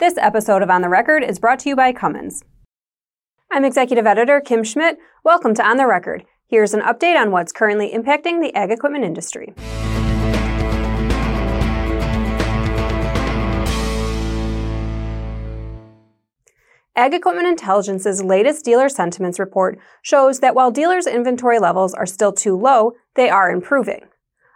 This episode of On the Record is brought to you by Cummins. I'm Executive Editor Kim Schmidt. Welcome to On the Record. Here's an update on what's currently impacting the ag equipment industry. Ag Equipment Intelligence's latest dealer sentiments report shows that while dealers' inventory levels are still too low, they are improving.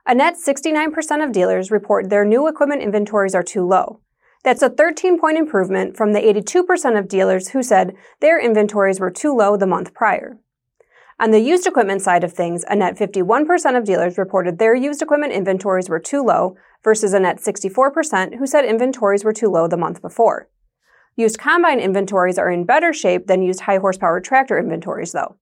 A net 69% of dealers report their new equipment inventories are too low. That's a 13 point improvement from the 82% of dealers who said their inventories were too low the month prior. On the used equipment side of things, a net 51% of dealers reported their used equipment inventories were too low versus a net 64% who said inventories were too low the month before. Used combine inventories are in better shape than used high horsepower tractor inventories, though.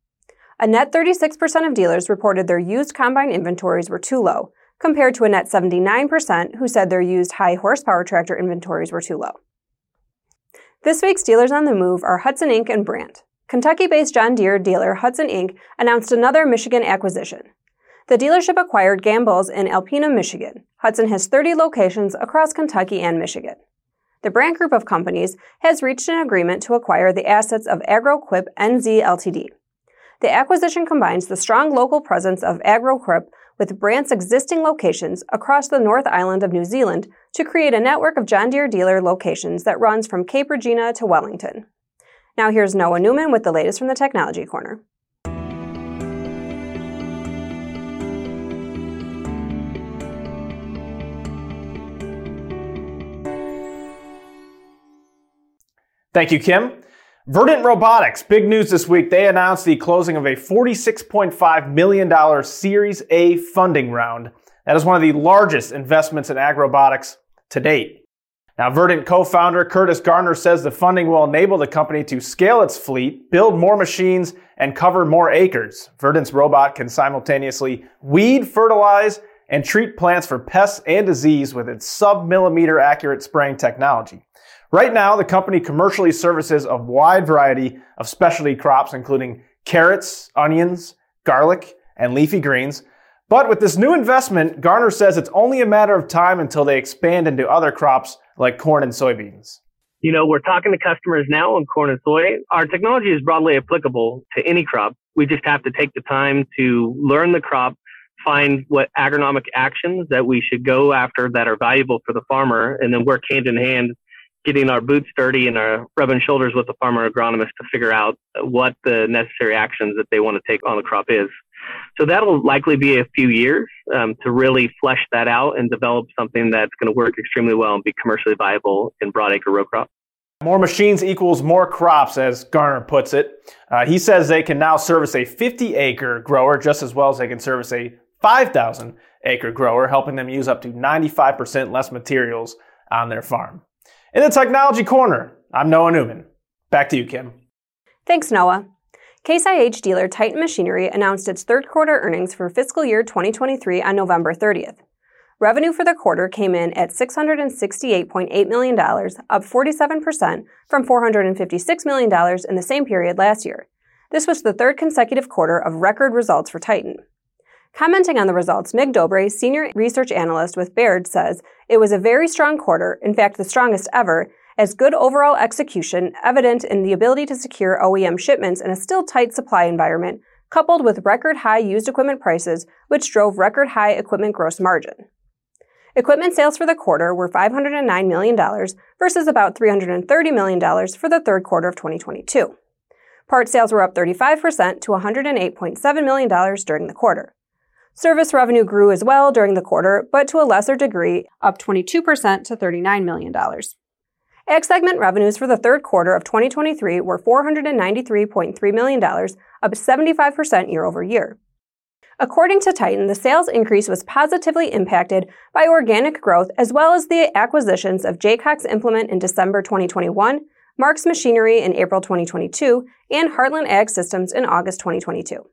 A net 36% of dealers reported their used combine inventories were too low, compared to a net 79% who said their used high horsepower tractor inventories were too low. This week's dealers on the move are Hudson Inc. and Brandt. Kentucky based John Deere dealer Hudson Inc. announced another Michigan acquisition. The dealership acquired Gamble's in Alpena, Michigan. Hudson has 30 locations across Kentucky and Michigan. The Brandt Group of companies has reached an agreement to acquire the assets of AgroQuip NZ Ltd. The acquisition combines the strong local presence of AgroQuip with Brandt's existing locations across the North Island of New Zealand to create a network of John Deere dealer locations that runs from Cape Reinga to Wellington. Now here's Noah Newman with the latest from the Technology Corner. Thank you, Kim. Verdant Robotics, big news this week. They announced the closing of a $46.5 million Series A funding round. That is one of the largest investments in ag robotics to date. Now, Verdant co founder Curtis Garner says the funding will enable the company to scale its fleet, build more machines, and cover more acres. Verdant's robot can simultaneously weed, fertilize, and treat plants for pests and disease with its sub millimeter accurate spraying technology. Right now, the company commercially services a wide variety of specialty crops, including carrots, onions, garlic, and leafy greens. But with this new investment, Garner says it's only a matter of time until they expand into other crops like corn and soybeans. You know, we're talking to customers now on corn and soy. Our technology is broadly applicable to any crop. We just have to take the time to learn the crop, find what agronomic actions that we should go after that are valuable for the farmer, and then work hand in hand getting our boots dirty and our rubbing shoulders with the farmer agronomist to figure out what the necessary actions that they want to take on the crop is. So that'll likely be a few years um, to really flesh that out and develop something that's going to work extremely well and be commercially viable in broadacre row crop. More machines equals more crops, as Garner puts it. Uh, he says they can now service a 50 acre grower just as well as they can service a 5,000 acre grower, helping them use up to 95% less materials on their farm. In the Technology Corner, I'm Noah Newman. Back to you, Kim. Thanks, Noah. Case IH dealer Titan Machinery announced its third quarter earnings for fiscal year 2023 on November 30th. Revenue for the quarter came in at $668.8 million, up 47% from $456 million in the same period last year. This was the third consecutive quarter of record results for Titan. Commenting on the results, Mig Dobre, senior research analyst with Baird, says it was a very strong quarter, in fact, the strongest ever, as good overall execution, evident in the ability to secure OEM shipments in a still tight supply environment, coupled with record high used equipment prices, which drove record high equipment gross margin. Equipment sales for the quarter were $509 million versus about $330 million for the third quarter of 2022. Part sales were up 35% to $108.7 million during the quarter. Service revenue grew as well during the quarter, but to a lesser degree, up 22% to $39 million. Ag segment revenues for the third quarter of 2023 were $493.3 million, up 75% year over year. According to Titan, the sales increase was positively impacted by organic growth as well as the acquisitions of Jaycox Implement in December 2021, Marks Machinery in April 2022, and Heartland Ag Systems in August 2022.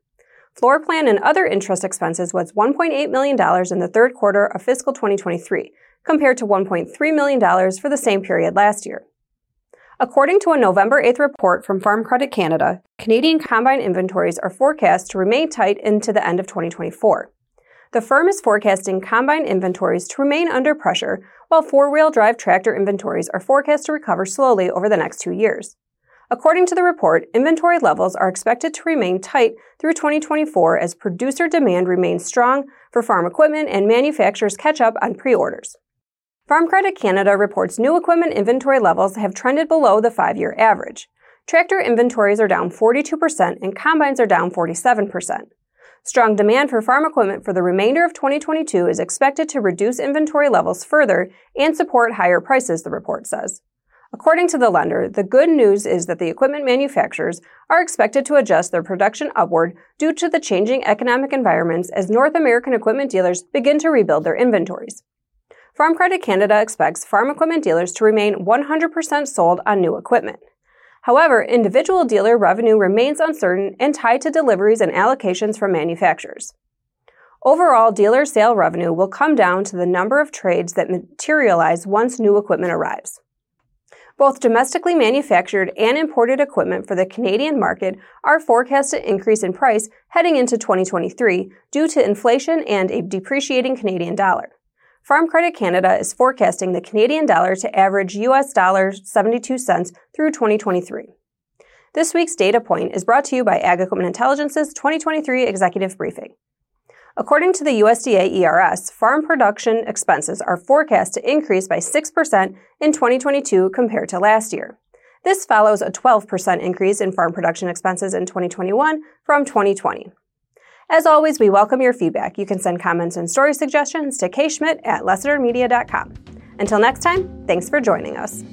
Floor plan and other interest expenses was $1.8 million in the third quarter of fiscal 2023, compared to $1.3 million for the same period last year. According to a November 8th report from Farm Credit Canada, Canadian combine inventories are forecast to remain tight into the end of 2024. The firm is forecasting combine inventories to remain under pressure while four wheel drive tractor inventories are forecast to recover slowly over the next two years. According to the report, inventory levels are expected to remain tight through 2024 as producer demand remains strong for farm equipment and manufacturers catch up on pre orders. Farm Credit Canada reports new equipment inventory levels have trended below the five year average. Tractor inventories are down 42% and combines are down 47%. Strong demand for farm equipment for the remainder of 2022 is expected to reduce inventory levels further and support higher prices, the report says. According to the lender, the good news is that the equipment manufacturers are expected to adjust their production upward due to the changing economic environments as North American equipment dealers begin to rebuild their inventories. Farm Credit Canada expects farm equipment dealers to remain 100% sold on new equipment. However, individual dealer revenue remains uncertain and tied to deliveries and allocations from manufacturers. Overall, dealer sale revenue will come down to the number of trades that materialize once new equipment arrives. Both domestically manufactured and imported equipment for the Canadian market are forecast to increase in price heading into 2023 due to inflation and a depreciating Canadian dollar. Farm Credit Canada is forecasting the Canadian dollar to average US dollars 72 cents through 2023. This week's data point is brought to you by Ag Equipment Intelligence's 2023 executive briefing. According to the USDA ERS, farm production expenses are forecast to increase by 6% in 2022 compared to last year. This follows a 12% increase in farm production expenses in 2021 from 2020. As always, we welcome your feedback. You can send comments and story suggestions to kschmidt at lessitermedia.com. Until next time, thanks for joining us.